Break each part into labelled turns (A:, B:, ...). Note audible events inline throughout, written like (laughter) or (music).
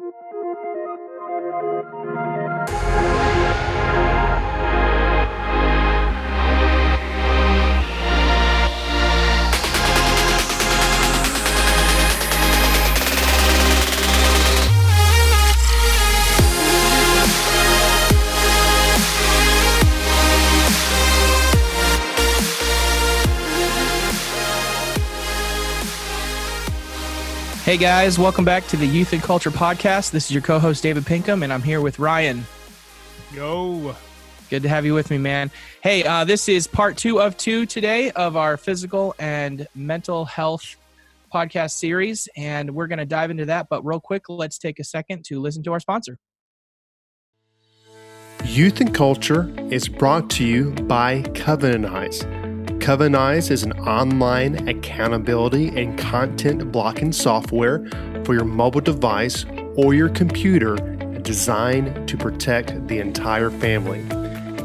A: Thank you. Hey guys, welcome back to the Youth and Culture Podcast. This is your co host, David Pinkham, and I'm here with Ryan.
B: Yo.
A: Good to have you with me, man. Hey, uh, this is part two of two today of our physical and mental health podcast series, and we're going to dive into that. But real quick, let's take a second to listen to our sponsor.
C: Youth and Culture is brought to you by Covenant Eyes. Covenant Eyes is an online accountability and content blocking software for your mobile device or your computer designed to protect the entire family.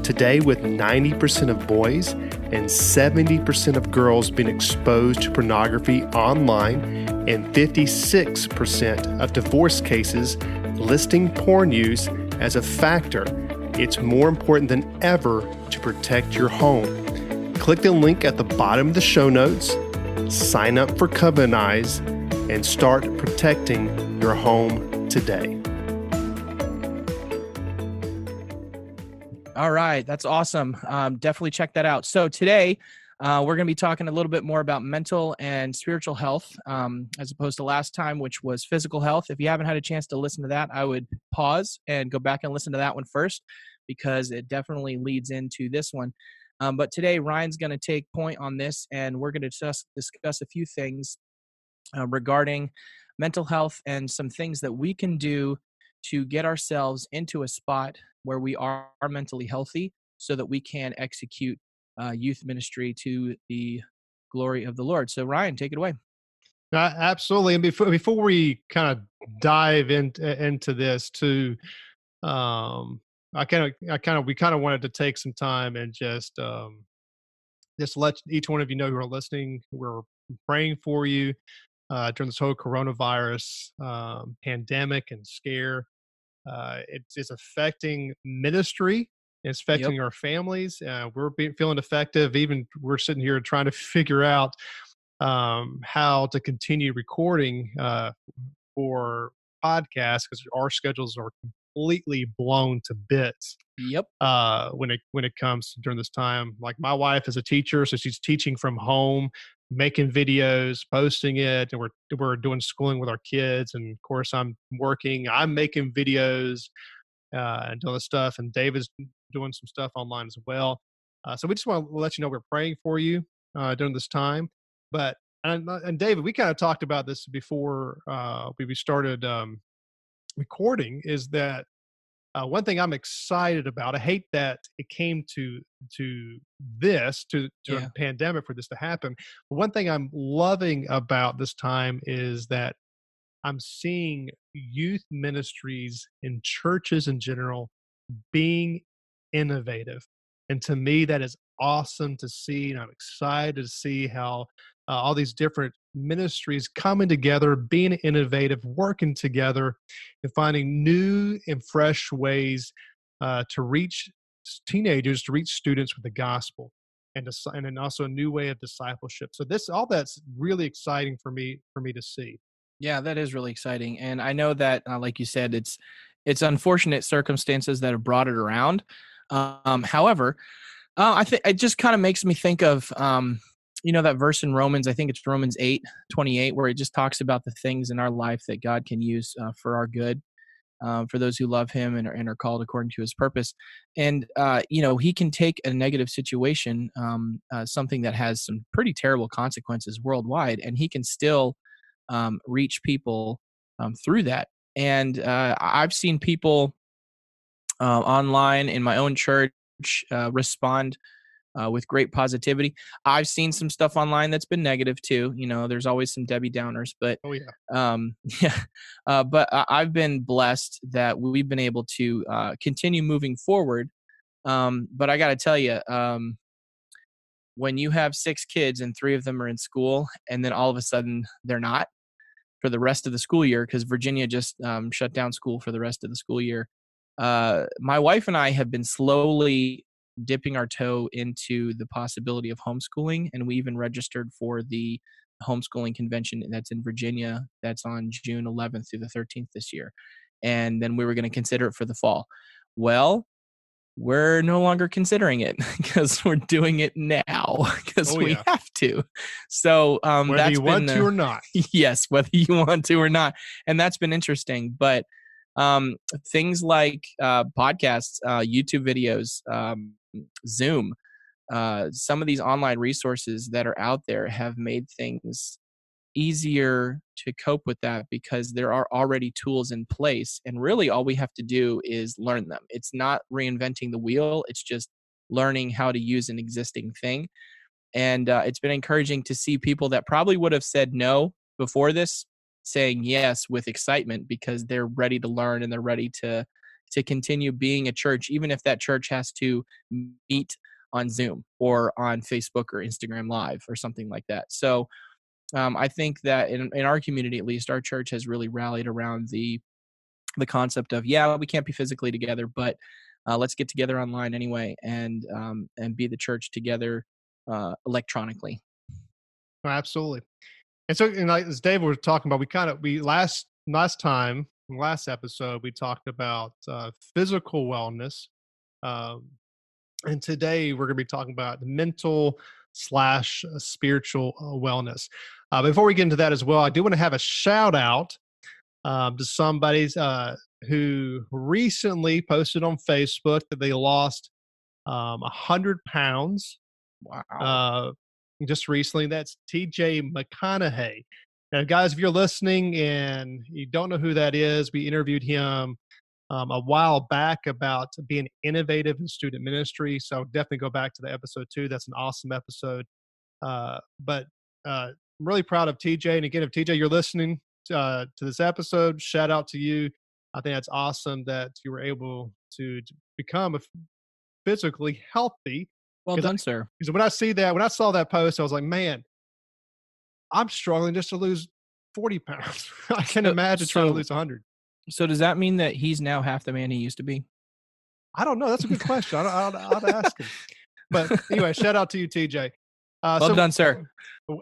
C: Today, with 90% of boys and 70% of girls being exposed to pornography online, and 56% of divorce cases listing porn use as a factor, it's more important than ever to protect your home. Click the link at the bottom of the show notes, sign up for Covenant Eyes, and start protecting your home today.
A: All right, that's awesome. Um, definitely check that out. So today, uh, we're going to be talking a little bit more about mental and spiritual health, um, as opposed to last time, which was physical health. If you haven't had a chance to listen to that, I would pause and go back and listen to that one first, because it definitely leads into this one. Um, but today, Ryan's going to take point on this, and we're going to discuss, discuss a few things uh, regarding mental health and some things that we can do to get ourselves into a spot where we are, mentally healthy so that we can execute uh, youth ministry to the glory of the Lord. So, Ryan, take it away.
B: Uh, absolutely. And before before we kind of dive into into this, to um, I kind of I kind of we kind of wanted to take some time and just um, just let each one of you know who are listening. We're praying for you uh, during this whole coronavirus um, pandemic and scare. Uh, it's, it's affecting ministry. It's affecting yep. our families. Uh, we're being, feeling effective. Even we're sitting here trying to (laughs) figure out um, how to continue recording uh, for podcasts because our schedules are completely blown to bits.
A: Yep.
B: Uh, when it when it comes during this time, like my wife is a teacher, so she's teaching from home making videos, posting it, and we're we're doing schooling with our kids. And of course, I'm working. I'm making videos uh, and doing the stuff, and David's doing some stuff online as well. Uh, so we just want to let you know we're praying for you uh, during this time. But and, and David, we kind of talked about this before uh, we started um, recording. Is that uh, one thing I'm excited about. I hate that it came to to this to to yeah. a pandemic for this to happen. But one thing I'm loving about this time is that I'm seeing youth ministries in churches in general being innovative, and to me that is awesome to see, and I'm excited to see how uh, all these different ministries coming together, being innovative, working together, and finding new and fresh ways uh, to reach teenagers, to reach students with the gospel, and to, and also a new way of discipleship. So this all that's really exciting for me for me to see.
A: Yeah, that is really exciting, and I know that, uh, like you said, it's it's unfortunate circumstances that have brought it around. Um, however, uh, I think it just kind of makes me think of um, you know that verse in Romans, I think it's Romans 8, 28, where it just talks about the things in our life that God can use uh, for our good, um, for those who love Him and are, and are, called according to His purpose. And, uh, you know, He can take a negative situation, um, uh, something that has some pretty terrible consequences worldwide, and He can still um, reach people um, through that. And uh, I've seen people uh, online in my own church uh, respond uh, with great positivity. I've seen some stuff online that's been negative too. You know, there's always some Debbie Downers, but
B: oh yeah,
A: um, (laughs) yeah. Uh, but I've been blessed that we've been able to uh, continue moving forward. Um, but I got to tell you, um, when you have six kids and three of them are in school, and then all of a sudden they're not for the rest of the school year because Virginia just um, shut down school for the rest of the school year. Uh, my wife and I have been slowly dipping our toe into the possibility of homeschooling, and we even registered for the homeschooling convention that's in Virginia that's on June 11th through the 13th this year. And then we were going to consider it for the fall. Well, we're no longer considering it (laughs) because we're doing it now (laughs) because
B: Oh,
A: we
B: yeah.
A: have to. So um,
B: Whether
A: that's
B: you want
A: been
B: to or not. (laughs)
A: yes, whether you want to or not, and that's been interesting. But um, things like uh, podcasts, uh, YouTube videos, um, Zoom, uh, some of these online resources that are out there have made things easier to cope with that because there are already tools in place and really all we have to do is learn them. It's not reinventing the wheel it's just learning how to use an existing thing and uh, it's been encouraging to see people that probably would have said no before this saying yes with excitement because they're ready to learn and they're ready to to continue being a church even if that church has to meet on zoom or on facebook or instagram live or something like that so um, I think that in, in our community, at least, our church has really rallied around the the concept of yeah, we can't be physically together, but uh, let's get together online anyway and um, and be the church together uh, electronically.
B: Absolutely. And so, and like as David was talking about, we kind of we last last time last episode we talked about uh, physical wellness, um, and today we're going to be talking about mental slash uh, spiritual uh, wellness. Uh, before we get into that as well, I do want to have a shout out um, to somebody uh, who recently posted on Facebook that they lost um, a hundred pounds
A: Wow.
B: uh, just recently. That's TJ McConaughey. Now, guys, if you're listening and you don't know who that is, we interviewed him um, a while back about being innovative in student ministry. So definitely go back to the episode too. That's an awesome episode. Uh, but uh, I'm really proud of TJ. And again, if TJ you're listening uh, to this episode, shout out to you. I think that's awesome that you were able to, to become a physically healthy
A: well
B: 'cause I-
A: done, sir.
B: because when I see that, when I saw that post, I was like, man, I'm struggling just to lose 40 pounds. (laughs) I can
A: So-
B: imagine trying to lose 100.
A: So does that mean that he's now half the man he used to be?
B: I don't know. That's a good question. I don't, I I'd ask him. But anyway, shout out to you, TJ. Uh,
A: Well
B: so
A: done, sir.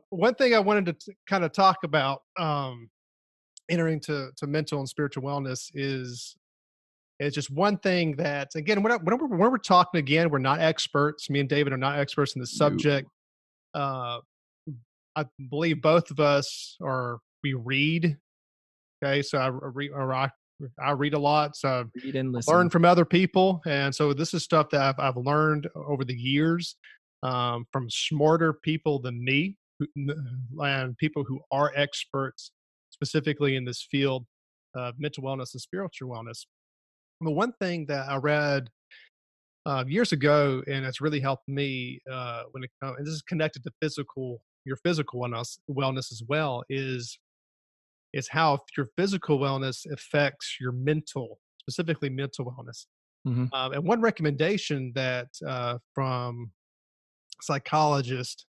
B: one thing I wanted to kind of talk about um, entering to, to mental and spiritual wellness is it's just one thing that again when, I, when, we're, when we're talking again we're not experts me and david are not experts in
A: the
B: subject uh, i believe both of us are we read okay so i, read or I, I read a lot so
A: Read and listen.
B: learn from other people and so this is stuff that i've, I've learned over the years um, from smarter people than me and people who are experts specifically in this field of mental wellness and spiritual wellness the one thing that i read uh, years ago and it's really helped me uh, when it comes and this is connected to physical your physical wellness wellness as well is is how your physical wellness affects your mental specifically mental wellness
A: Mhm.
B: um, and one recommendation that uh, from psychologists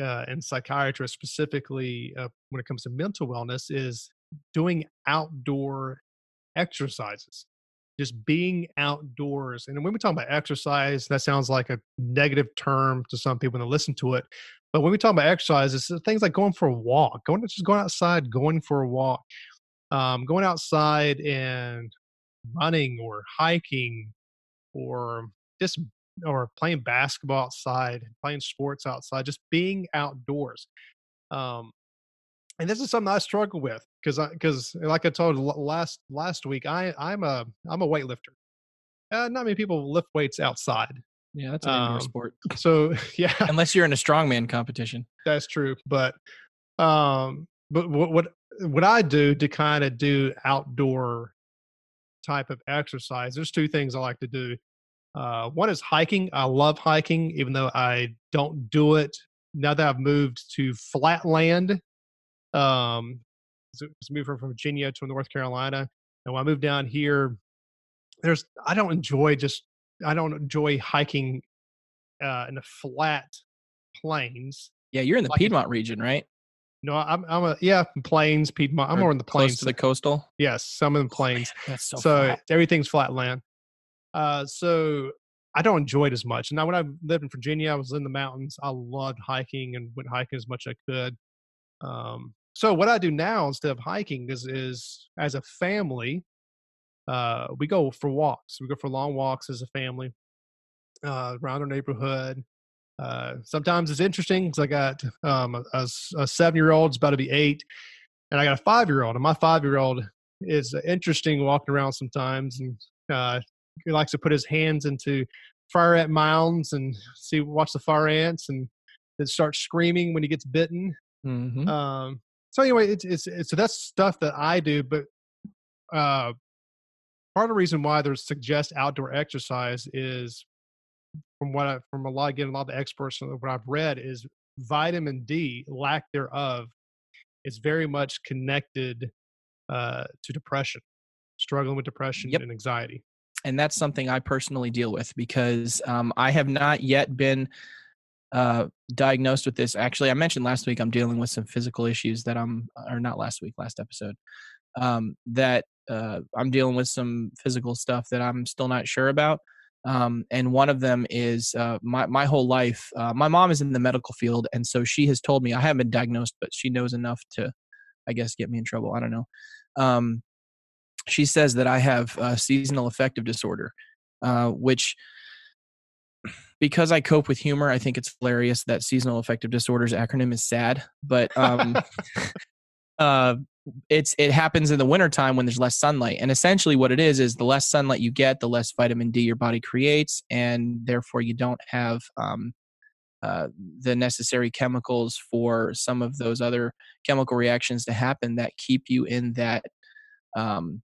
B: uh, and psychiatrists specifically uh, when it comes to mental wellness is doing outdoor exercises just being outdoors and when we talk about exercise that sounds like a negative term to some people that listen to it but when we talk about exercise it's things like going for a walk going just going outside going for a walk um, going outside and running or hiking or just or playing basketball outside playing sports outside just being outdoors um, and this is something I struggle with because because like I told last last week I I'm a I'm a weightlifter. Uh, not many people lift weights outside,
A: Yeah, that's an indoor
B: um,
A: sport. (laughs)
B: so (laughs) yeah,
A: Unless you're in a strongman competition.
B: that's true. But um, but what what what I do to kind of do outdoor type of exercise? There's two things I like to do. Uh, one is hiking. I love hiking, even though I don't do it now that I've moved to flat land. Um, so it's moved from Virginia to North Carolina, and when I moved down here, there's I don't enjoy just I don't enjoy hiking uh, in the flat plains.
A: Yeah, you're in the
B: Like-
A: Piedmont region, right?
B: No, I'm I'm a yeah plains Piedmont. I'm
A: Or
B: more in the plains, close
A: to the coastal.
B: yes, some of the plains.
A: That's so,
B: so
A: flat.
B: everything's flat land. Uh, so I don't enjoy it as much. Now, when I lived in Virginia, I was in the mountains. I loved hiking and went hiking as much as I could. Um, so what I do now instead of hiking is, is as a family, uh, we go for walks. We go for long walks as a family uh, around our neighborhood. Uh, sometimes it's interesting because I got um, a, a s- a seven-year-old, it's about to be eight, and I got a five-year-old, and my five-year-old is interesting walking around sometimes, and uh, he likes to put his hands into fire ant mounds and see watch the fire ants, and then start screaming when he gets bitten.
A: Mhm.
B: Um, so anyway, it's, it's it's so that's stuff that I do, but uh, part of the reason why there's suggest outdoor exercise is from what I, from a lot again a lot of the experts and what I've read is vitamin D lack thereof is very much connected uh, to depression, struggling with depression
A: Yep.
B: and anxiety.
A: and that's something I personally deal with because um, I have not yet been uh, diagnosed with this. Actually, I mentioned last week I'm dealing with some physical issues that I'm, or not last week, last episode, um, that uh, I'm dealing with some physical stuff that I'm still not sure about. Um, and one of them is uh, my my whole life. Uh, my mom is in the medical field, and so she has told me I haven't been diagnosed, but she knows enough to, I guess, get me in trouble. I don't know. Um, she says that I have uh, seasonal affective disorder, uh, which because I cope with humor, I think it's hilarious that seasonal affective disorders acronym is SAD, but um, (laughs) uh, it's it happens in the wintertime when there's less sunlight. And essentially what it is is the less sunlight you get, the less vitamin D your body creates, and therefore you don't have um, uh, the necessary chemicals for some of those other chemical reactions to happen that keep you in that um,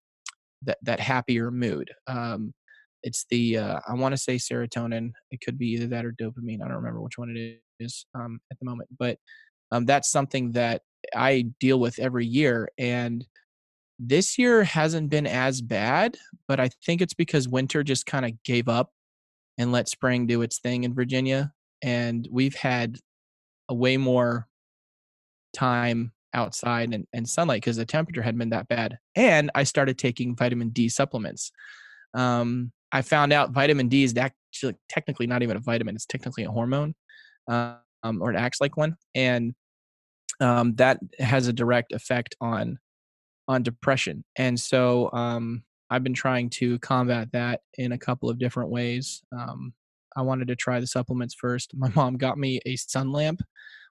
A: that that happier mood. Um, it's the uh, I want to say serotonin. It could be either that or dopamine. I don't remember which one it is um, at the moment, but um, that's something that I deal with every year. And this year hasn't been as bad, but I think it's because winter just kind of gave up and let spring do its thing in Virginia. And we've had a way more time outside and, and sunlight because the temperature hadn't been that bad. And I started taking vitamin D supplements. Um, I found out vitamin D is actually technically not even a vitamin; it's technically a hormone, um, or it acts like one, and um, that has a direct effect on on depression. And so um, I've been trying to combat that in a couple of different ways. Um, I wanted to try the supplements first. (laughs) My mom got me a sun lamp,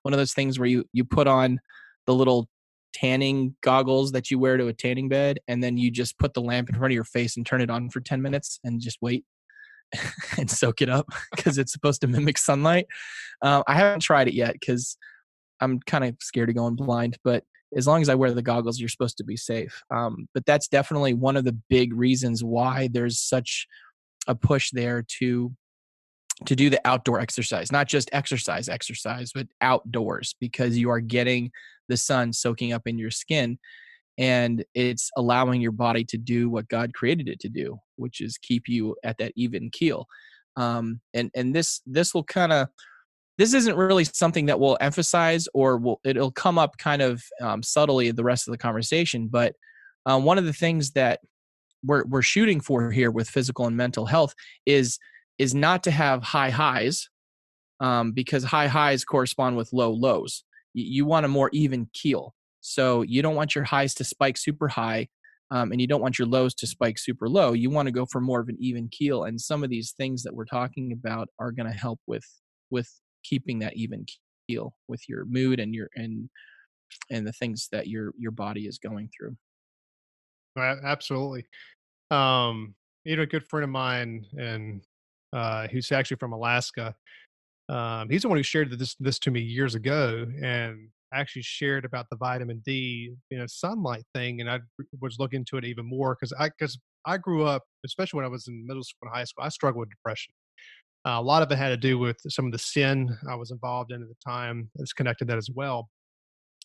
A: one of those things where you you put on the little tanning goggles that you wear to a tanning bed and then you just put the lamp in front of your face and turn it on for 10 minutes and just wait (laughs) and soak it up (laughs) because it's supposed to mimic sunlight uh, i haven't tried it yet because i'm kind of scared of going blind but as long as i wear the goggles you're supposed to be safe um, but that's definitely one of the big reasons why there's such a push there to to do the outdoor exercise not just exercise exercise but outdoors because you are getting the sun soaking up in your skin and it's allowing your body to do what god created it to do which is keep you at that even keel um, and and this this will kind of this isn't really something that we'll emphasize or will it'll come up kind of um, subtly the rest of the conversation but uh, one of the things that we're, we're shooting for here with physical and mental health is is not to have high highs um, because high highs correspond with low lows you, you want a more even keel. So you don't want your highs to spike super high, um, and you don't want your lows to spike super low. You want to go for more of an even keel. And some of these things that we're talking about are going to help with with keeping that even keel with your mood and your and and the things that your your body is going through.
B: Absolutely. Um, you know, a good friend of mine, and uh, who's actually from Alaska. Um, he's the one who shared this this to me years ago, and actually shared about the vitamin D, you know, sunlight thing. And I was looking into it even more because I because I grew up, especially when I was in middle school and high school, I struggled with depression. Uh, a lot of it had to do with some of the sin I was involved in at the time. It's connected that as well.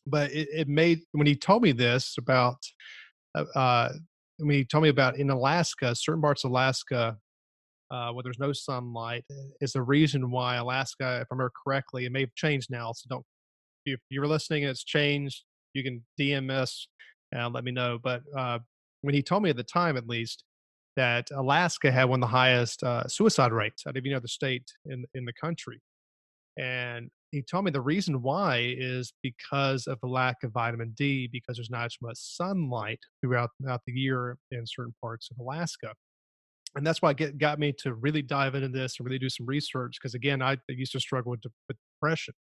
B: But it, it made when he told me this about uh, uh, when he told me about in Alaska, certain parts of Alaska uh, where there's no sunlight is the reason why Alaska, if I remember correctly, it may have changed now, so don't if you're listening and it's changed, you can DM us and let me know. But uh, when he told me at the time, at least, that Alaska had one of the highest uh, suicide rates out of any other state in in the country, and he told me the reason why is because of the lack of vitamin D, because there's not as much sunlight throughout, throughout the year in certain parts of Alaska. And that's why it got me to really dive into this and really do some research. Because again, I used to struggle with, with depression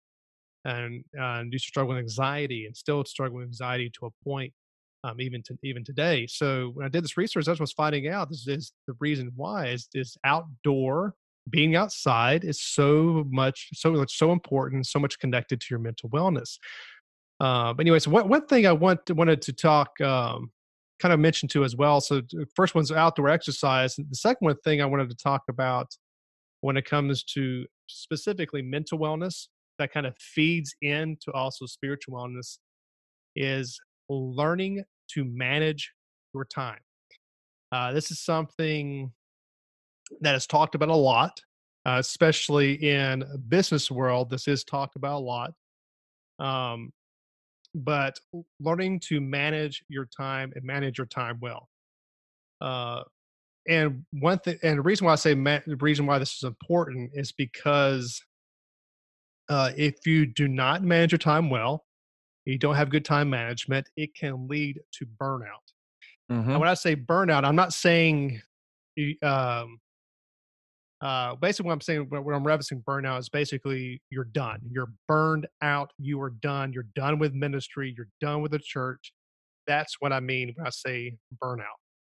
B: and, and used to struggle with anxiety and still struggle with anxiety to a point um, even to even today. So when I did this research, I was finding out this is the reason why is is outdoor being outside is so much so much so important, so much connected to your mental wellness. Uh, but anyways, one one thing I want to, wanted to talk um, kind of mention to as well. So first one's outdoor exercise. The second one thing I wanted to talk about when it comes to specifically mental wellness that kind of feeds into also spiritual wellness is learning to manage your time. Uh, this is something that is talked about a lot, uh, especially in business world. This is talked about a lot. Um, but learning to manage your time and manage your time well. Uh, and one thing, and the reason why I say ma- the reason why this is important is because uh, if you do not manage your time well, you don't have good time management, it can lead to burnout. Mm-hmm. And when I say burnout, I'm not saying um, uh, basically what I'm saying, what I'm referencing burnout is basically you're done. You're burned out. You are done. You're done with ministry. You're done with the church. That's what I mean when I say burnout.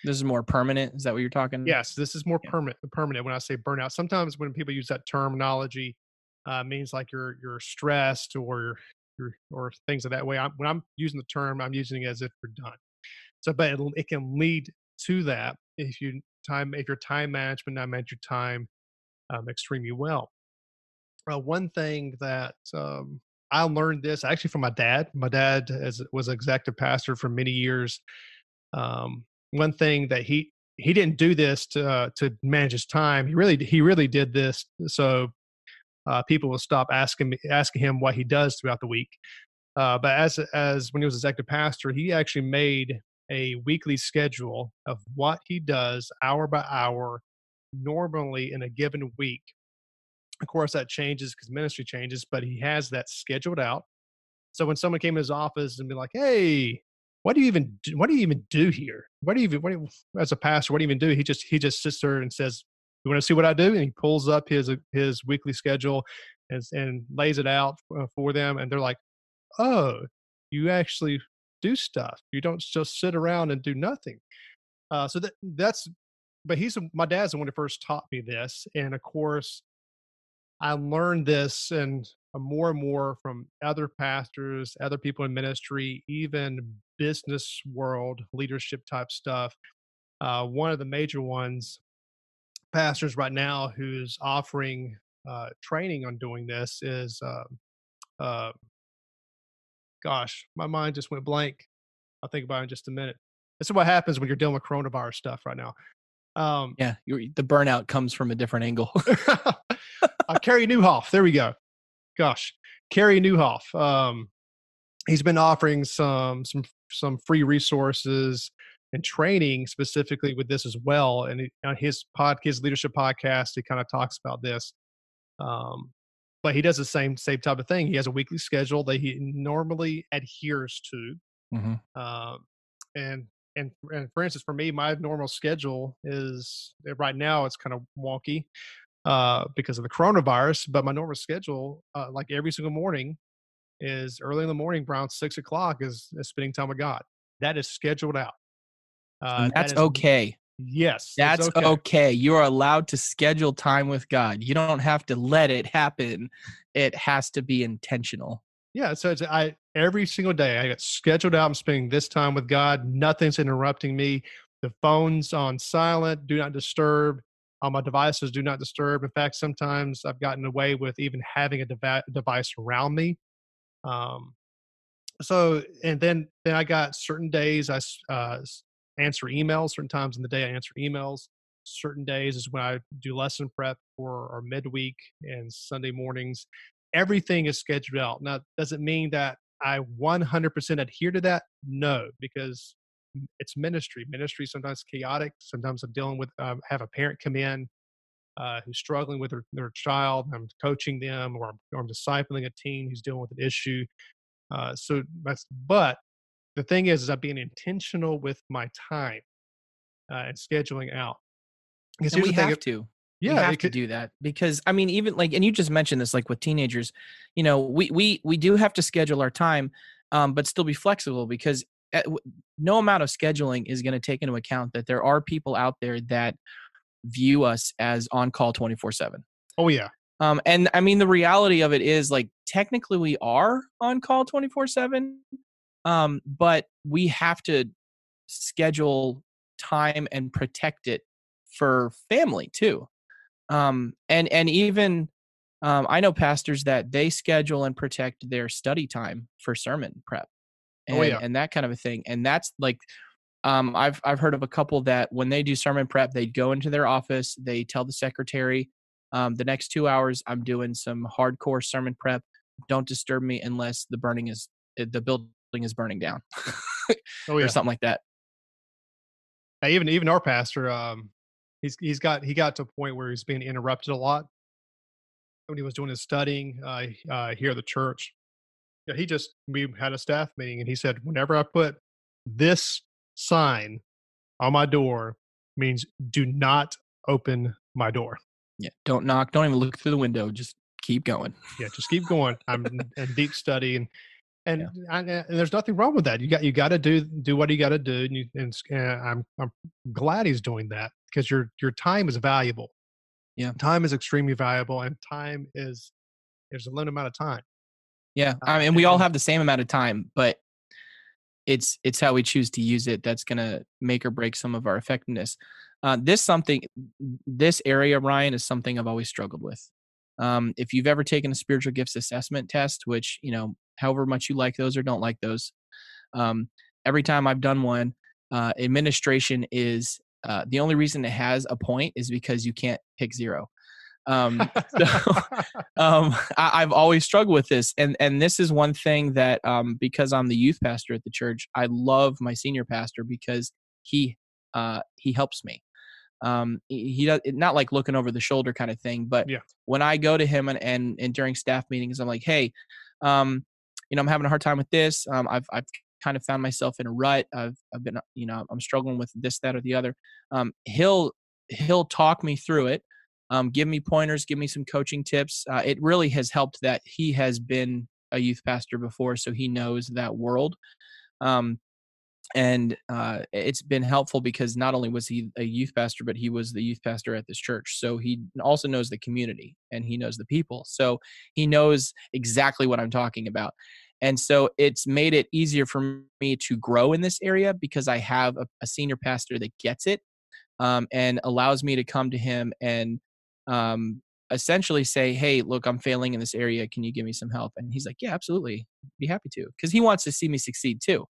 A: This is more permanent. Is that what you're talking?
B: Yes, this is more yeah. permanent. Permanent when I say burnout. Sometimes when people use that terminology, uh, means like you're you're stressed or you're, or things of that way. I'm, when I'm using the term, I'm using it as if you're done. So, but it, it can lead to that if you time if your time management not manage your time um, extremely well. Uh, one thing that um, I learned this actually from my dad. My dad as, was executive pastor for many years. Um, one thing that he he didn't do this to uh, to manage his time. He really he really did this so uh, people will stop asking me asking him what he does throughout the week. Uh, but as as when he was executive pastor, he actually made a weekly schedule of what he does hour by hour normally in a given week. Of course, that changes because ministry changes, but he has that scheduled out. So when someone came in his office and be like, "Hey, what do you even do? What do you even do here? What do you even what do you, as a pastor? What do you even do?" He just he just sits there and says, "You want to see what I do?" And he pulls up his his weekly schedule and and lays it out uh, for them, and they're like, "Oh, you actually do stuff. You don't just sit around and do nothing." Uh, so that that's but he's my dad's the one who first taught me this, and of course, I learned this and uh, more and more from other pastors, other people in ministry, even business world leadership type stuff. Uh, one of the major ones, pastors right now, who's offering uh, training on doing this is, uh, uh, gosh, my mind just went blank. I'll think about it in just a minute. This is what happens when you're dealing with coronavirus stuff right now.
A: Um, yeah, the burnout comes from a different angle. (laughs)
B: uh, Carey Nieuwhof, there we go. Gosh, Carey Nieuwhof. Um, he's been offering some some some free resources and training specifically with this as well. And on his pod, his leadership podcast, he kind of talks about this. Um, but he does the same same type of thing. He has a weekly schedule that he normally adheres to. Mm-hmm. Uh, and and and for instance, for me, my normal schedule is eh, right now it's kind of wonky uh, because of the coronavirus. But my normal schedule, uh, like every single morning, is early in the morning, around six o'clock, is, is spending time with God. That is scheduled out.
A: Uh, that's that is, okay.
B: Yes,
A: that's okay. okay. You are allowed to schedule time with God. You don't have to let it happen. It has to be intentional.
B: Yeah, so it's I every single day I get scheduled out. I'm spending this time with God. Nothing's interrupting me. The phone's on silent, do not disturb. All my devices do not disturb. In fact, sometimes I've gotten away with even having a devi- device around me. Um, so and then then I got certain days I uh, answer emails. Certain times in the day I answer emails. Certain days is when I do lesson prep for our midweek and Sunday mornings everything is scheduled out. Now, does it mean that I 100% adhere to that? No, because it's ministry. Ministry sometimes chaotic. Sometimes I'm dealing with um, have a parent come in uh, who's struggling with their, their child. I'm coaching them, or I'm, or I'm discipling a teen who's dealing with an issue. Uh, so that's but the thing is, is I'm being intentional with my time uh, and scheduling out.
A: Because we have to. Yeah, we have could, to do that because I mean, even like, and you just mentioned this, like with teenagers, you know, we we we do have to schedule our time, um, but still be flexible because at, no amount of scheduling is going to take into account that there are people out there that view us as on call 24 7
B: oh yeah
A: um and i mean the reality of it is like technically we are on call 24 7 um but we have to schedule time and protect it for family too um and and even um i know pastors that they schedule and protect their study time for sermon prep and, oh, yeah. and that kind of a thing and that's like um, I've I've heard of a couple that when they do sermon prep, they go into their office, they tell the secretary, um, the next two hours I'm doing some hardcore sermon prep. Don't disturb me unless the burning is eh, the building is burning down, (laughs) oh, yeah. or something like that.
B: even even our pastor, um, he's he's got he got to a point where he's being interrupted a lot when he was doing his studying uh, uh, here at the church. Yeah, he just we had a staff meeting and he said, whenever I put this sign on my door means do not open my door.
A: Yeah, don't knock. Don't even look through the window. Just keep going.
B: Yeah, just keep going. I'm (laughs) in deep study, and and, yeah. I, and there's nothing wrong with that. You got you got to do do what you got to do, and, you, and I'm I'm glad he's doing that because your your time is valuable.
A: Yeah,
B: time is extremely valuable, and time is there's a limited amount of time.
A: Yeah, I mean, we all have the same amount of time, but it's it's how we choose to use it that's going to make or break some of our effectiveness uh, this something this area ryan is something i've always struggled with um, if you've ever taken a spiritual gifts assessment test which you know however much you like those or don't like those um, every time i've done one uh, administration is uh, the only reason it has a point is because you can't pick zero um, (laughs) (laughs) so, um, I, have always struggled with this, and and this is one thing that um, because I'm the youth pastor at the church, I love my senior pastor because he uh, he helps me. Um, he, he does not like looking over the shoulder kind of thing, but
B: yeah.
A: when I go to him and, and and during staff meetings, I'm like, hey, um, you know, I'm having a hard time with this. Um, I've I've kind of found myself in a rut. I've I've been you know I'm struggling with this, that, or the other. Um, he'll he'll talk me through it um, give me pointers, give me some coaching tips. Uh, it really has helped that he has been a youth pastor before, so he knows that world. Um, and uh, it's been helpful because not only was he a youth pastor, but he was the youth pastor at this church. So he also knows the community and he knows the people. So he knows exactly what I'm talking about. And so it's made it easier for me to grow in this area because I have a, a senior pastor that gets it um, and allows me to come to him and um, essentially say, "Hey, look, I'm failing in this area. Can you give me some help?" And he's like, "Yeah, absolutely, be happy to," because he wants to see me succeed too.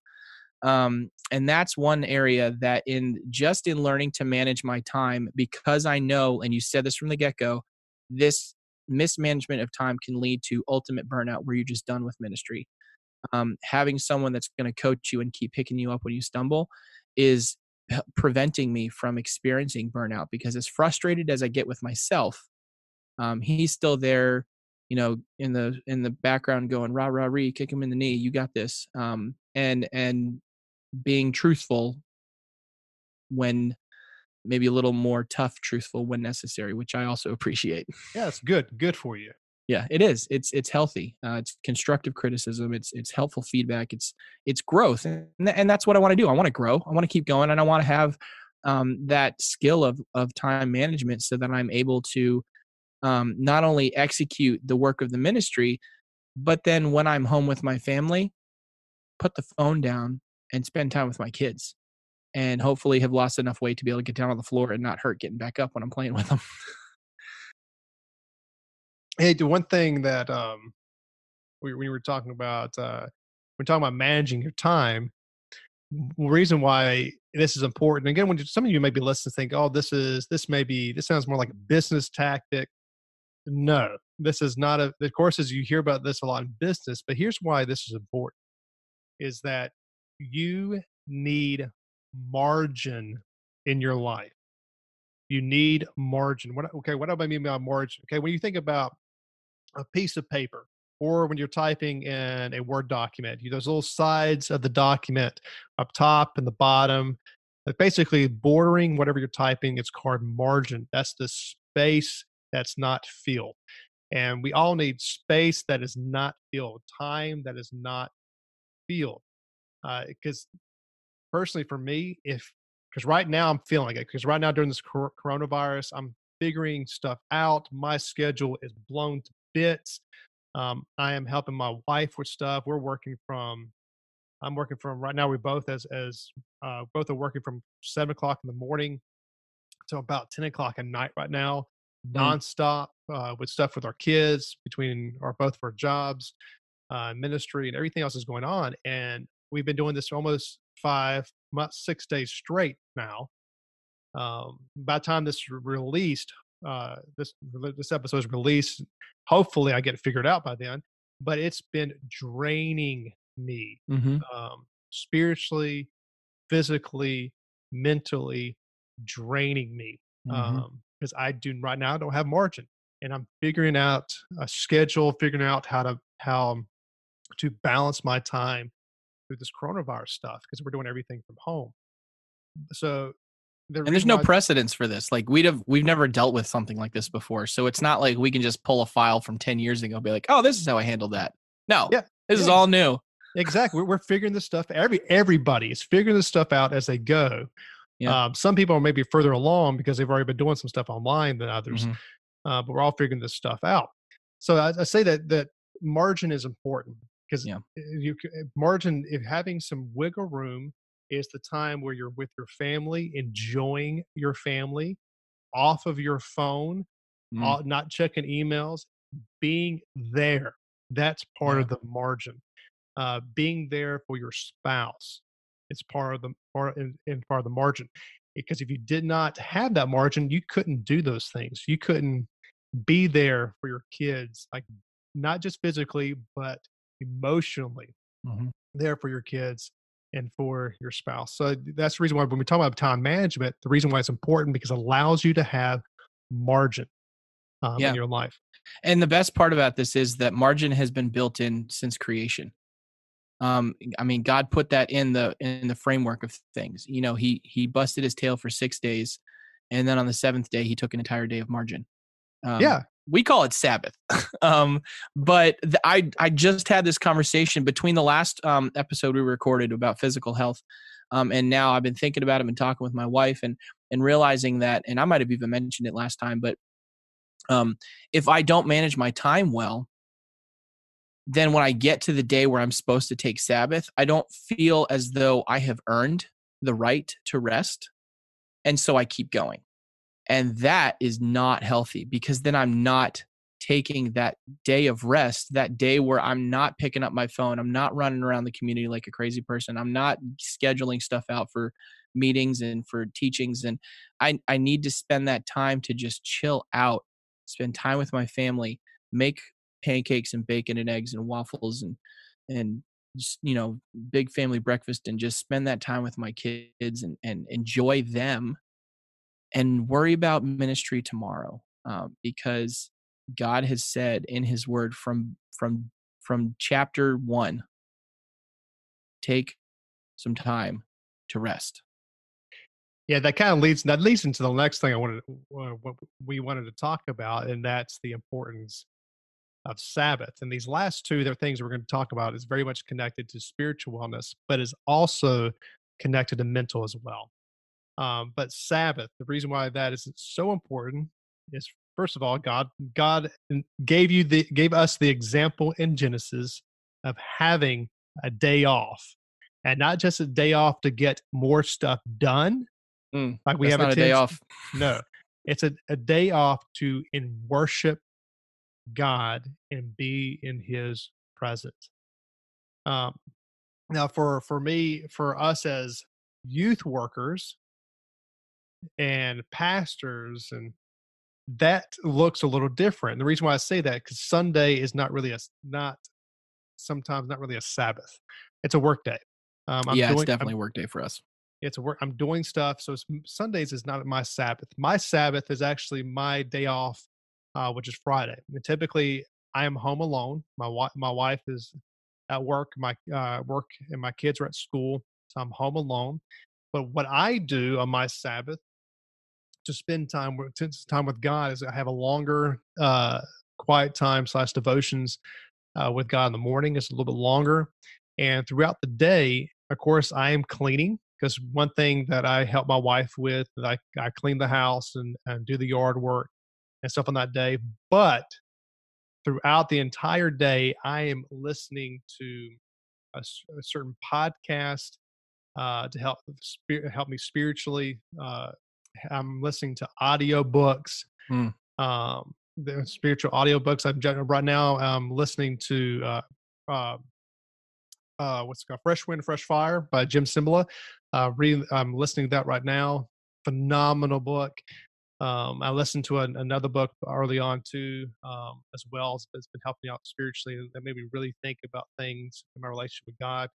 A: Um, and that's one area that, in just in learning to manage my time, because I know, and you said this from the get go, this mismanagement of time can lead to ultimate burnout, where you're just done with ministry. Um, having someone that's going to coach you and keep picking you up when you stumble is preventing me from experiencing burnout because as frustrated as I get with myself, um, he's still there, you know, in the in the background going rah rah ree, kick him in the knee, you got this, um, and and being truthful when maybe a little more tough truthful when necessary which i also (laughs) appreciate.
B: Yeah it's good good for you.
A: Yeah it is it's it's healthy uh, it's constructive criticism it's it's helpful feedback it's it's growth and, and that's what i want to do i want to grow i want to keep going and i want to have um, that skill of of time management so that i'm able to um, not only execute the work of the ministry but then when i'm home with my family put the phone down and spend time with my kids and hopefully have lost enough weight to be able to get down on the floor and not hurt getting back up when i'm playing with them (laughs)
B: Hey, the one thing that um, we, we were talking about, uh, we're talking about managing your time. The reason why this is important, again, when some of you may be listening, think, "Oh, this is this may be this sounds more like a business tactic." No, this is not a of course as you hear about this a lot in business but here's why this is important is that you need margin in your life. You need margin. What okay what do i mean by margin? Okay when you think about a piece of paper or when you're typing in a word document you those little sides of the document up top and the bottom but basically bordering whatever you're typing it's called margin. That's the space that's not filled. And we all need space that is not filled, time that is not filled. Because uh, personally, for me, if because right now I'm feeling it, because right now during this coronavirus, I'm figuring stuff out. My schedule is blown to bits. Um, I am helping my wife with stuff. We're working from. I'm working from right now. We both as as uh, both are working from seven o'clock in the morning to about ten o'clock at night right now, mm. nonstop uh, with stuff with our kids between our both of our jobs, uh, ministry, and everything else is going on. And we've been doing this for almost five, six days straight now. Um, by the time this released, uh, this this episode is released, hopefully I get it figured out by then. But it's been draining me mm-hmm. um, spiritually, physically, mentally, draining me because mm-hmm. um, I do right now I don't have margin and I'm figuring out a schedule, figuring out how to how to balance my time through this coronavirus stuff because we're doing everything from home. So
A: the and there's no precedence for this. Like we'd have we've never dealt with something like this before. So it's not like we can just pull a file from 10 years ago and be like, oh, this is how I handled that. No. Yeah. This yeah. is all new.
B: Exactly. We're, we're figuring this stuff. Every everybody is figuring this stuff out as they go. Yeah. Um, some people are maybe further along because they've already been doing some stuff online than others. Mm-hmm uh, but we're all figuring this stuff out. So I, I say that that margin is important because yeah. you margin if having some wiggle room is the time where you're with your family, enjoying your family, off of your phone, mm. not checking emails, being there. That's part yeah. of the margin. Uh, being there for your spouse, it's part of the part in, in part of the margin because if you did not have that margin, you couldn't do those things. You couldn't be there for your kids, like not just physically, but emotionally mm-hmm. there for your kids and for your spouse. So that's the reason why when we talk about time management, the reason why it's important because it allows you to have margin um, yeah. in your life.
A: And the best part about this is that margin has been built in since creation um i mean god put that in the in the framework of things you know he he busted his tail for six days and then on the seventh day he took an entire day of margin
B: um, yeah
A: we call it sabbath (laughs) um but the, i i just had this conversation between the last um episode we recorded about physical health um and now i've been thinking about it and talking with my wife and and realizing that and i might have even mentioned it last time but um if i don't manage my time well then when I get to the day where I'm supposed to take Sabbath, I don't feel as though I have earned the right to rest. And so I keep going. And that is not healthy because then I'm not taking that day of rest, that day where I'm not picking up my phone, I'm not running around the community like a crazy person, I'm not scheduling stuff out for meetings and for teachings. And I, I need to spend that time to just chill out, spend time with my family, make pancakes and bacon and eggs and waffles and and just you know big family breakfast and just spend that time with my kids and and enjoy them and worry about ministry tomorrow um, because god has said in his word from from from chapter one take some time to rest
B: yeah that kind of leads that leads into the next thing i wanted uh, what we wanted to talk about and that's the importance of Sabbath. And these last two, they're things we're going to talk about, is very much connected to spiritual wellness, but is also connected to mental as well. Um, but Sabbath, the reason why that is so important is first of all, God God gave you the gave us the example in Genesis of having a day off, and not just a day off to get more stuff done.
A: Mm, like we have a, a day off.
B: No, (laughs) it's a, a day off to in worship God and be in His presence. Um, now, for for me, for us as youth workers and pastors and that looks a little different. The reason why I say that because Sunday is not really a not sometimes not really a Sabbath. It's a work day.
A: Um, yeah, doing, it's definitely I'm, work day for us.
B: It's a work. I'm doing stuff. So Sundays is not my Sabbath. My Sabbath is actually my day off, uh, which is Friday. And typically, I am home alone. My wife, my wife is at work. My uh, work and my kids are at school, so I'm home alone. But what I do on my Sabbath to spend time with time with God is I have a longer uh, quiet time slash devotions uh, with God in the morning. It's a little bit longer, and throughout the day, of course, I am cleaning because one thing that I help my wife with, I I clean the house and and do the yard work and stuff on that day. But throughout the entire day, I am listening to a, a certain podcast uh, to help help me spiritually. Uh, I'm listening to audio books. Mm. Um, the spiritual audio books. I'm right now. I'm listening to uh, uh, uh, what's it called? Fresh Wind, Fresh Fire by Jim Cymbala. Uh, re- I'm listening to that right now. Phenomenal book. Um, I listened to an, another book early on too, um, as well. It's, it's been helping me out spiritually. And that made me really think about things in my relationship with God.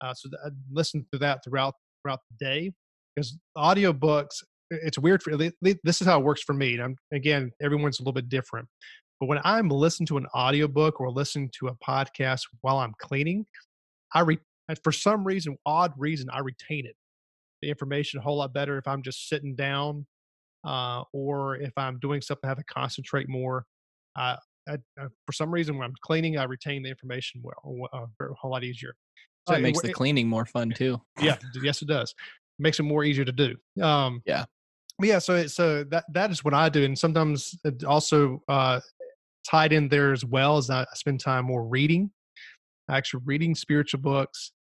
B: Uh, so I listened to that throughout throughout the day because audiobooks it's weird for this is how it works for me and I'm, again everyone's a little bit different but when i'm listening to an audiobook or listening to a podcast while i'm cleaning i re, for some reason odd reason i retain it. The information a whole lot better if i'm just sitting down uh, or if i'm doing something i have to concentrate more. Uh, I, I, for some reason when i'm cleaning i retain the information well uh, a whole lot easier.
A: So oh, it makes it, the cleaning more fun too.
B: Yeah yes it does. Makes it more easier to do. Um,
A: yeah
B: yeah so so that that is what i do and sometimes it also uh tied in there as well as i spend time more reading actually reading spiritual books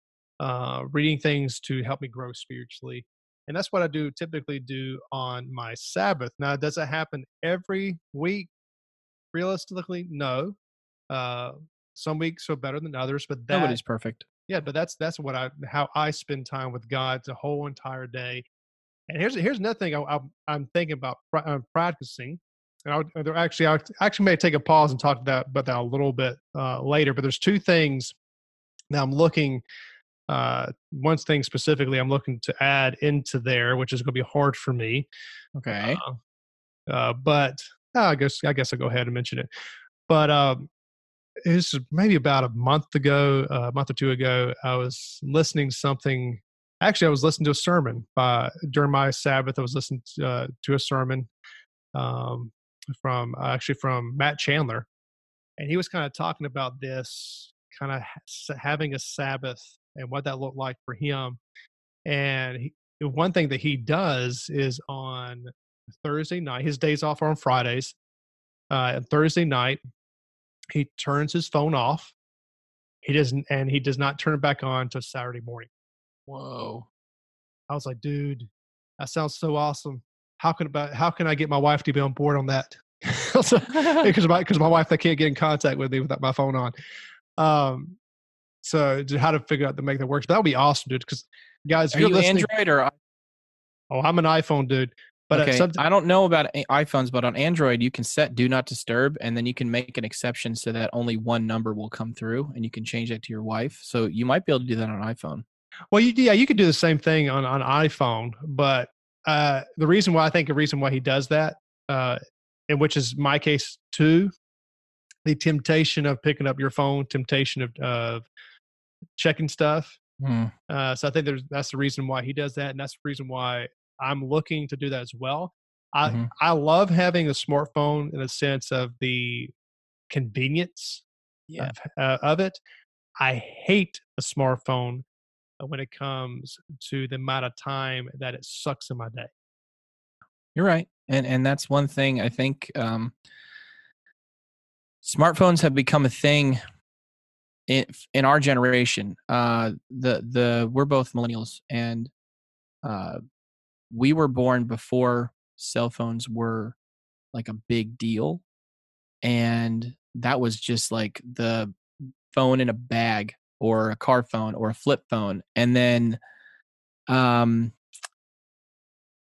B: uh reading things to help me grow spiritually and that's what i do typically do on my sabbath. Now does it happen every week realistically? No uh some weeks are better than others but that,
A: nobody's perfect.
B: Yeah but that's that's what i how i spend time with god the whole entire day and here's here's another thing I, am thinking about uh, practicing. And I would, actually, I actually may take a pause and talk about that, about that a little bit uh, later. But there's two things that I'm looking. Uh, one thing specifically, I'm looking to add into there, which is going to be hard for me.
A: Okay.
B: Uh, uh but uh, I guess I guess I'll go ahead and mention it. But um, it was maybe about a month ago, uh, a month or two ago, I was listening to something actually i was listening to a sermon by during my sabbath i was listening to, uh, to a sermon um, from uh, actually from matt chandler and he was kind of talking about this kind of ha- having a sabbath and what that looked like for him and he, one thing that he does is on thursday night his days off are on fridays uh, thursday night he turns his phone off he doesn't and he does not turn it back on until saturday morning
A: Whoa.
B: I was like, dude, that sounds so awesome. How can about how can I get my wife to be on board on that? (laughs) because (laughs) my because my wife they can't get in contact with me without my phone on. Um, so how to figure out to make that work. But that would be awesome, dude. Because guys,
A: are you Android or?
B: Oh, I'm an iPhone dude. But
A: okay. I don't know about iPhones, but on Android, you can set do not disturb, and then you can make an exception so that only one number will come through, and you can change that to your wife. So you might be able to do that on iPhone.
B: Well, you, yeah, you could do the same thing on on iPhone, but uh, the reason why I think the reason why he does that, uh, and which is my case too, the temptation of picking up your phone, temptation of of checking stuff. Mm. Uh, so I think there's that's the reason why he does that, and that's the reason why I'm looking to do that as well. I mm-hmm. I love having a smartphone in a sense of the convenience
A: yeah.
B: of, uh, of it. I hate a smartphone when it comes to the amount of time that it sucks in my day.
A: You're right, and and that's one thing I think. Um, smartphones have become a thing in in our generation. Uh, the the we're both millennials, and uh, we were born before cell phones were like a big deal, and that was just like the phone in a bag or a car phone or a flip phone and then um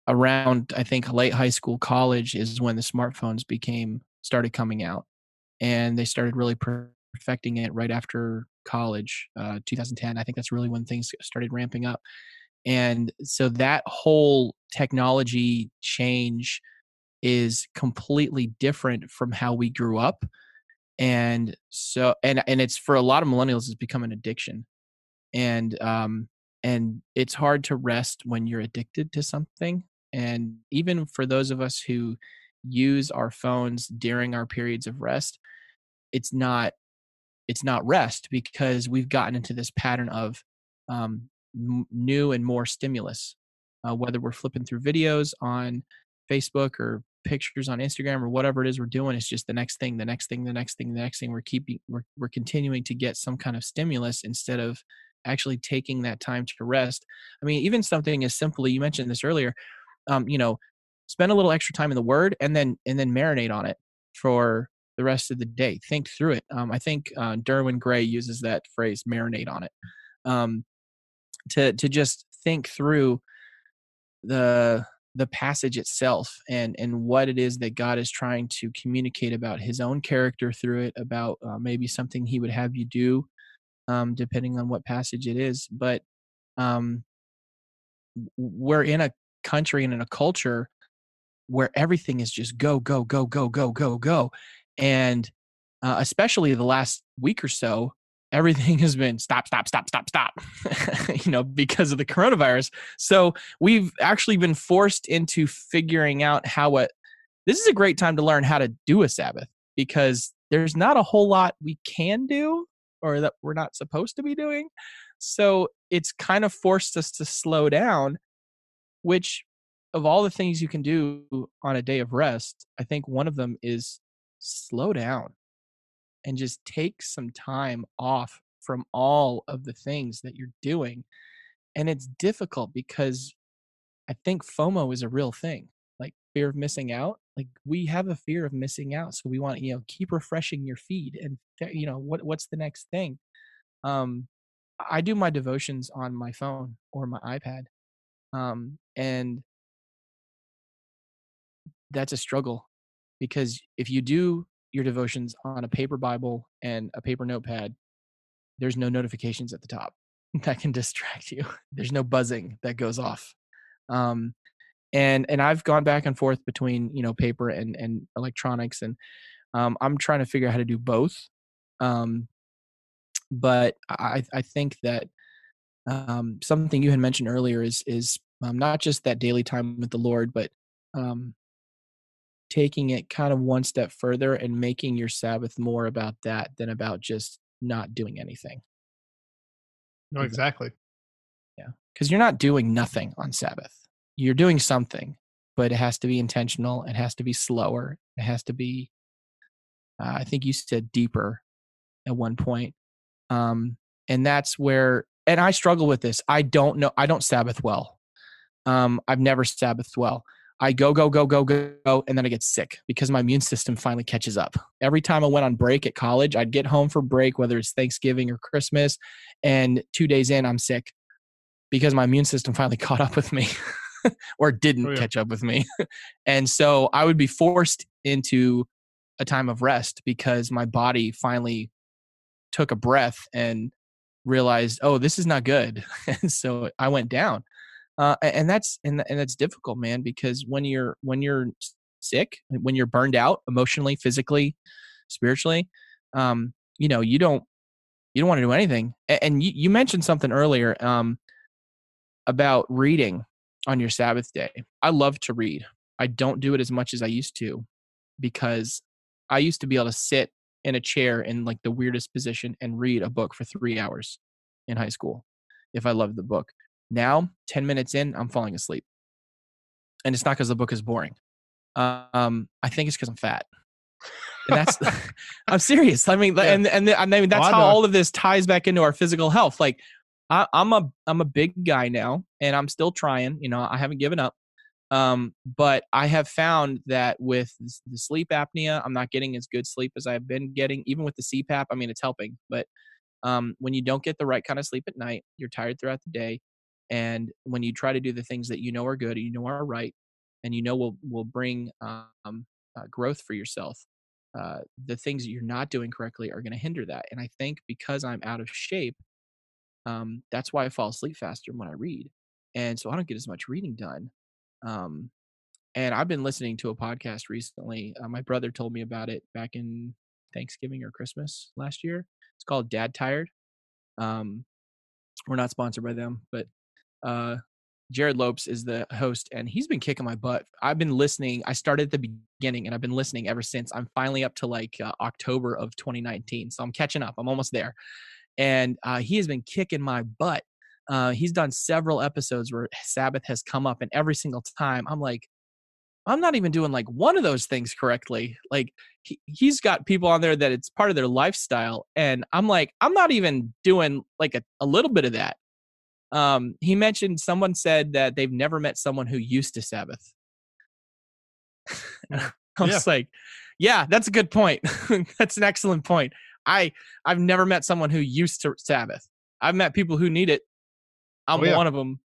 A: around I think late high school, college is when the smartphones became started coming out, and they started really perfecting it right after college, uh, 2010. I think that's really when things started ramping up, and so that whole technology change is completely different from how we grew up and so and and it's for a lot of millennials it's become an addiction and um and it's hard to rest when you're addicted to something and even for those of us who use our phones during our periods of rest it's not it's not rest because we've gotten into this pattern of um, m- new and more stimulus uh, whether we're flipping through videos on facebook or pictures on Instagram or whatever it is we're doing, it's just the next thing, the next thing, the next thing, the next thing. We're keeping we're we're continuing to get some kind of stimulus instead of actually taking that time to rest. I mean, even something as simply you mentioned this earlier, um, you know, spend a little extra time in the word and then and then marinate on it for the rest of the day. Think through it. Um, I think uh, Derwin Gray uses that phrase, marinate on it, um, to to just think through the the passage itself and and what it is that God is trying to communicate about His own character through it, about uh, maybe something He would have you do, um, depending on what passage it is. But um, we're in a country and in a culture where everything is just go go go go go go go, and uh, especially the last week or so, everything has been stop, stop, stop, stop, stop, (laughs) you know, because of the coronavirus. So we've actually been forced into figuring out how it, this is a great time to learn how to do a Sabbath because there's not a whole lot we can do or that we're not supposed to be doing. So it's kind of forced us to slow down, which of all the things you can do on a day of rest, I think one of them is slow down and just take some time off from all of the things that you're doing. And it's difficult because I think FOMO is a real thing, like fear of missing out. Like we have a fear of missing out, so we want you know keep refreshing your feed and you know what what's the next thing. Um, I do my devotions on my phone or my iPad, um, and that's a struggle because if you do your devotions on a paper Bible and a paper notepad, there's no notifications at the top (laughs) that can distract you. There's no buzzing that goes off. Um, and and I've gone back and forth between you know paper and and electronics, and um, I'm trying to figure out how to do both. Um, but I I think that um, something you had mentioned earlier is is um, not just that daily time with the Lord, but um, taking it kind of one step further and making your Sabbath more about that than about just not doing anything.
B: No, exactly.
A: Yeah. Because you're not doing nothing on Sabbath. You're doing something, but it has to be intentional. It has to be slower. It has to be, uh, I think you said deeper at one point. Um, and that's where, and I struggle with this. I don't know. I don't Sabbath well. Um, I've never Sabbathed well. I go, go, go, go, go, and then I get sick because my immune system finally catches up. Every time I went on break at college, I'd get home for break, whether it's Thanksgiving or Christmas, and two days in, I'm sick because my immune system finally (laughs) caught up with me (laughs) or didn't oh, yeah. catch up with me. (laughs) and so I would be forced into a time of rest because my body finally took a breath and realized, oh, this is not good. and so I went down uh, and that's and, and that's difficult man because when you're when you're sick when you're burned out emotionally physically spiritually um you know you don't you don't want to do anything. And, you, you mentioned something earlier um about reading on your sabbath day. I love to read. I don't do it as much as i used to because i used to be able to sit in a chair in like the weirdest position and read a book for three hours in high school if i loved the book now, 10 minutes in, I'm falling asleep. And it's not because the book is boring. Um, I think it's because I'm fat. And that's (laughs) (laughs) I'm serious. I mean, yeah. and and I mean that's how all of this ties back into our physical health. Like I, I'm a I'm a big guy now, and I'm still trying. You know, I haven't given up. Um, but I have found that with the sleep apnea, I'm not getting as good sleep as I've been getting. Even with the CPAP, I mean, it's helping. But um, when you don't get the right kind of sleep at night, you're tired throughout the day And when you try to do the things that you know are good, you know are right, and you know will will bring um, uh, growth for yourself, uh, the things that you're not doing correctly are going to hinder that. And I think because I'm out of shape, um, that's why I fall asleep faster when I read, and so I don't get as much reading done. Um, and I've been listening to a podcast recently. Uh, my brother told me about it back in Thanksgiving or Christmas last year. It's called Dad Tired. Um, we're not sponsored by them, but uh, Jerrad Lopes is the host, and he's been kicking my butt. I've been listening. I started at the beginning, and I've been listening ever since. I'm finally up to like uh, October of 2019, so I'm catching up. I'm almost there, and uh, he has been kicking my butt. Uh, he's done several episodes where Sabbath has come up, and every single time I'm like, I'm not even doing like one of those things correctly. Like he, he's got people on there that it's part of their lifestyle. And I'm like, I'm not even doing like a, a little bit of that. Um, he mentioned someone said that they've never met someone who used to Sabbath. (laughs) (laughs) I was yeah. like, yeah, that's a good point. (laughs) that's an excellent point. I I've never met someone who used to Sabbath. I've met people who need it. I'm oh, yeah. one of them.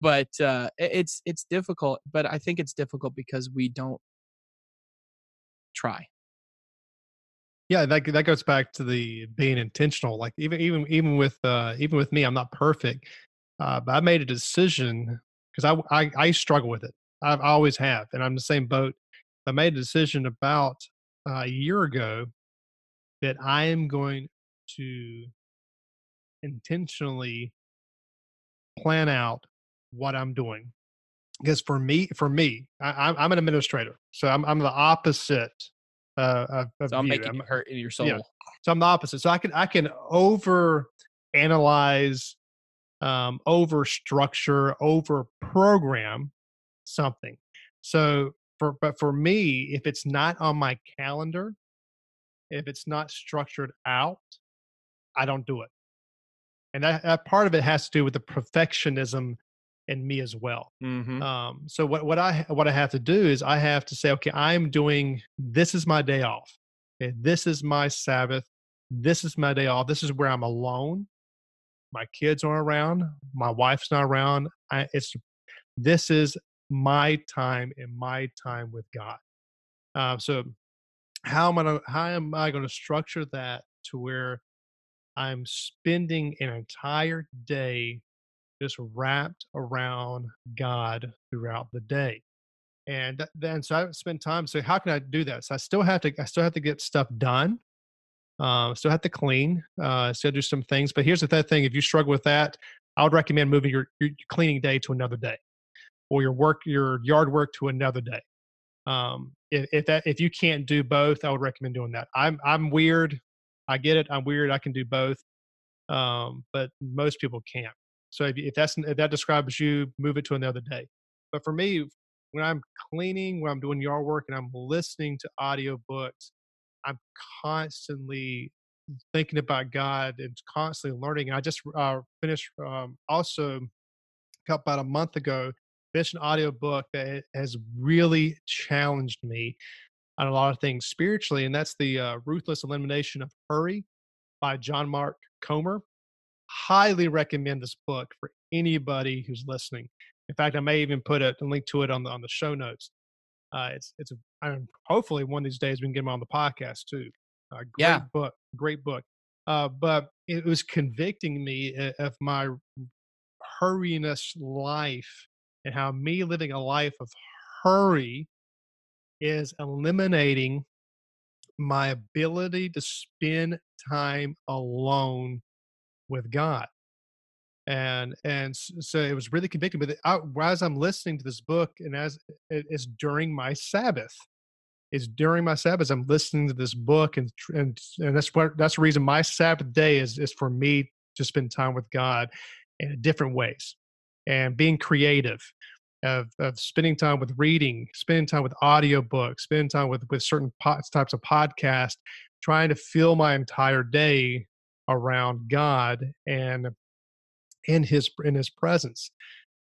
A: but uh, it's it's difficult. But I think it's difficult because we don't try.
B: Yeah, that that goes back to the being intentional. Like even even even with uh, even with me, I'm not perfect, uh, but I made a decision because I, I I struggle with it. I've, I always have, and I'm the same boat. I made a decision about uh, a year ago that I am going to intentionally plan out what I'm doing. Because for me, for me, I, am an administrator, so I'm I'm the opposite uh, of,
A: so I'm you. making I'm, hurt in your soul. Yeah.
B: So I'm the opposite. So I can I can over analyze, um, over structure, over program something. So for but for me, if it's not on my calendar, if it's not structured out, I don't do it. And that, that part of it has to do with the perfectionism and me as well. Mm-hmm. Um, so what what I what I have to do is I have to say, okay, I'm doing this is my day off. Okay, this is my Sabbath. This is my day off. This is where I'm alone. My kids aren't around. My wife's not around. I, it's this is my time and my time with God. Uh, so how am I how am I going to structure that to where I'm spending an entire day just wrapped around God throughout the day. And then so I spend time. So how can I do that? So I still have to. I still have to get stuff done. Uh, still have to clean. Uh, still do some things. But here's the thing: if you struggle with that, I would recommend moving your, your cleaning day to another day, or your work your yard work to another day. Um, if, if that if you can't do both, I would recommend doing that. I'm I'm weird. I get it. I'm weird. I can do both, um, but most people can't. So if, if that's if that describes you, move it to another day. But for me, when I'm cleaning, when I'm doing yard work, and I'm listening to audiobooks, I'm constantly thinking about God and constantly learning. I just uh, finished um, also about a month ago finished an audiobook that has really challenged me on a lot of things spiritually, and that's the uh, Ruthless Elimination of Hurry by John Mark Comer highly recommend this book for anybody who's listening. In fact, I may even put a, a link to it on the on the show notes. Uh, it's it's a, I mean, hopefully one of these days we can get them on the podcast too. Uh, great
A: yeah.
B: book, great book. Uh, but it was convicting me of my hurriness life and how me living a life of hurry is eliminating my ability to spend time alone with God. And and so it was really convicting. But I, as I'm listening to this book, and as it's during my Sabbath, it's during my Sabbath. I'm listening to this book, and and and that's what that's the reason my Sabbath day is is for me to spend time with God in different ways, and being creative, of, of spending time with reading, spending time with audiobooks, spending time with with certain po- types of podcasts, trying to fill my entire day around God and in his in his presence.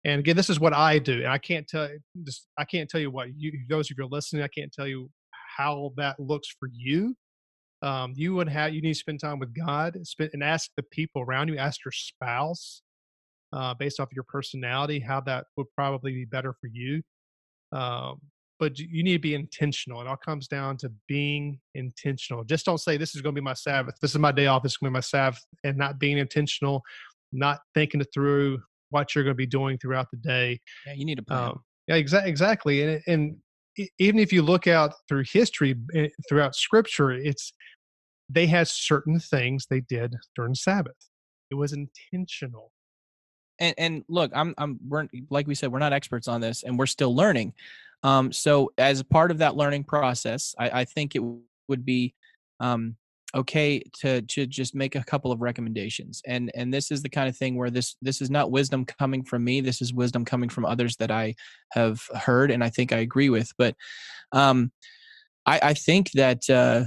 B: And again, this is what I do. And I can't tell this I can't tell you what you those of you are listening, I can't tell you how that looks for you. Um, you would have you need to spend time with God, spend and ask the people around you, ask your spouse, uh, based off your personality, how that would probably be better for you. Um, but you need to be intentional. It all comes down to being intentional. Just don't say, This is going to be my Sabbath. This is my day off. This is going to be my Sabbath. And not being intentional, not thinking it through what you're going to be doing throughout the day.
A: Yeah, you need a plan. Um,
B: yeah, exa- exactly. And, and even if you look out through history, eh, throughout scripture, it's they had certain things they did during Sabbath. It was intentional
A: and and look i'm i'm we're like we said we're not experts on this and we're still learning um so as part of that learning process i i think it would be um okay to to just make a couple of recommendations. And and this is the kind of thing where this this is not wisdom coming from me this is wisdom coming from others that i have heard and i think i agree with. But um i i think that uh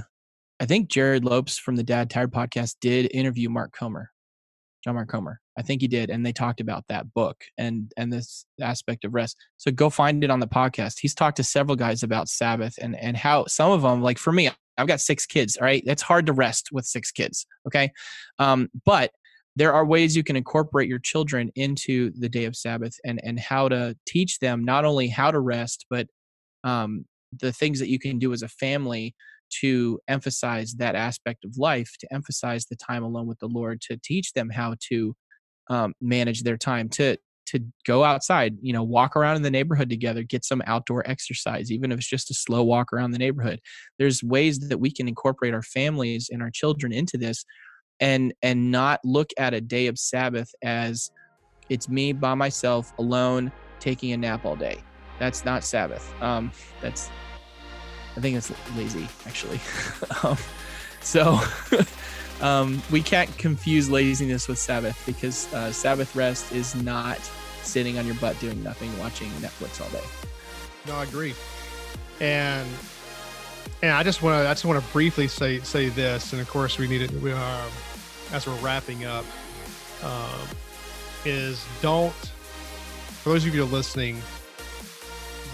A: i think jerrad lopes from the dad tired podcast did interview mark comer john mark comer I think he did, and they talked about that book and and this aspect of rest. So go find it on the podcast. He's talked to several guys about Sabbath and and how some of them, like for me, I've got six kids. All right, it's hard to rest with six kids. Okay, um, but there are ways you can incorporate your children into the day of Sabbath and and how to teach them not only how to rest, but um, the things that you can do as a family to emphasize that aspect of life, to emphasize the time alone with the Lord, to teach them how to um, manage their time to to go outside you know walk around in the neighborhood together get some outdoor exercise even if it's just a slow walk around the neighborhood. There's ways that we can incorporate our families and our children into this and and not look at a day of sabbath as it's me by myself alone taking a nap all day. That's not sabbath. Um that's i think it's lazy actually. (laughs) Um, so (laughs) Um, we can't confuse laziness with Sabbath because uh, Sabbath rest is not sitting on your butt doing nothing, watching Netflix all day.
B: No, I agree. And and I just want to I just want to briefly say say this, and of course we need it we, uh, as we're wrapping up. Um, is don't for those of you listening,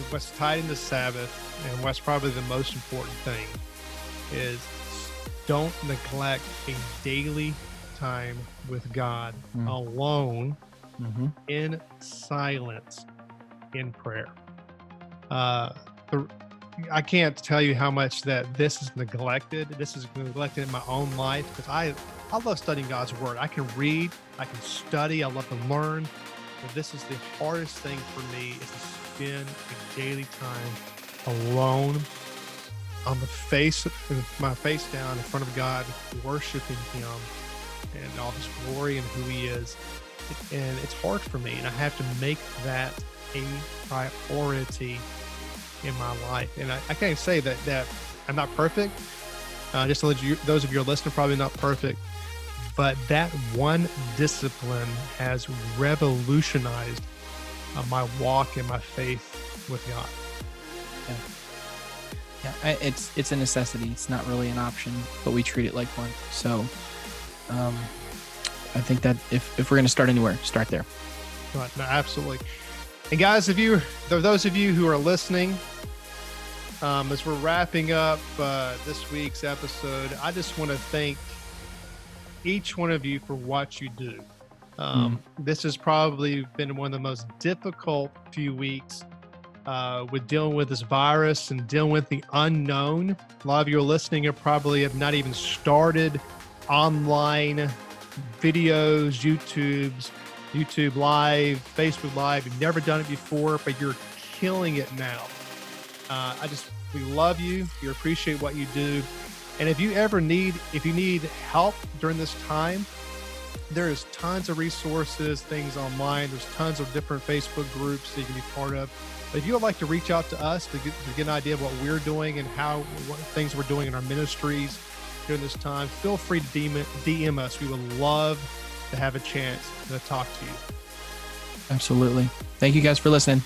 B: what's tied into Sabbath and what's probably the most important thing is don't neglect a daily time with God mm. alone mm-hmm. in silence in prayer. Uh, the, I can't tell you how much that this is neglected. This is neglected in my own life because I I love studying God's word. I can read, I can study, I love to learn. But this is the hardest thing for me is to spend a daily time alone on the face, my face down in front of God, worshiping Him and all His glory and who He is. And it's hard for me, and I have to make that a priority in my life. And I, I can't say that that I'm not perfect. Uh, just to let you, those of you listening, probably not perfect, but that one discipline has revolutionized uh, my walk and my faith with God.
A: Yeah. Yeah, it's it's a necessity. It's not really an option, but we treat it like one. So, um, I think that if if we're going to start anywhere, start there.
B: Right, no, absolutely. And guys, if you those of you who are listening, um, as we're wrapping up uh, this week's episode, I just want to thank each one of you for what you do. Um, mm. This has probably been one of the most difficult few weeks uh, with dealing with this virus and dealing with the unknown. A lot of you are listening and probably have not even started online videos, YouTube's, YouTube Live, Facebook Live. You've never done it before, but you're killing it now. Uh, I just we love you. We appreciate what you do. And if you ever need if you need help during this time, there is tons of resources, things online. There's tons of different Facebook groups that you can be part of. But if you would like to reach out to us to get, to get an idea of what we're doing and how what things we're doing in our ministries during this time, feel free to DM, DM us. We would love to have a chance to talk to you.
A: Absolutely. Thank you guys for listening.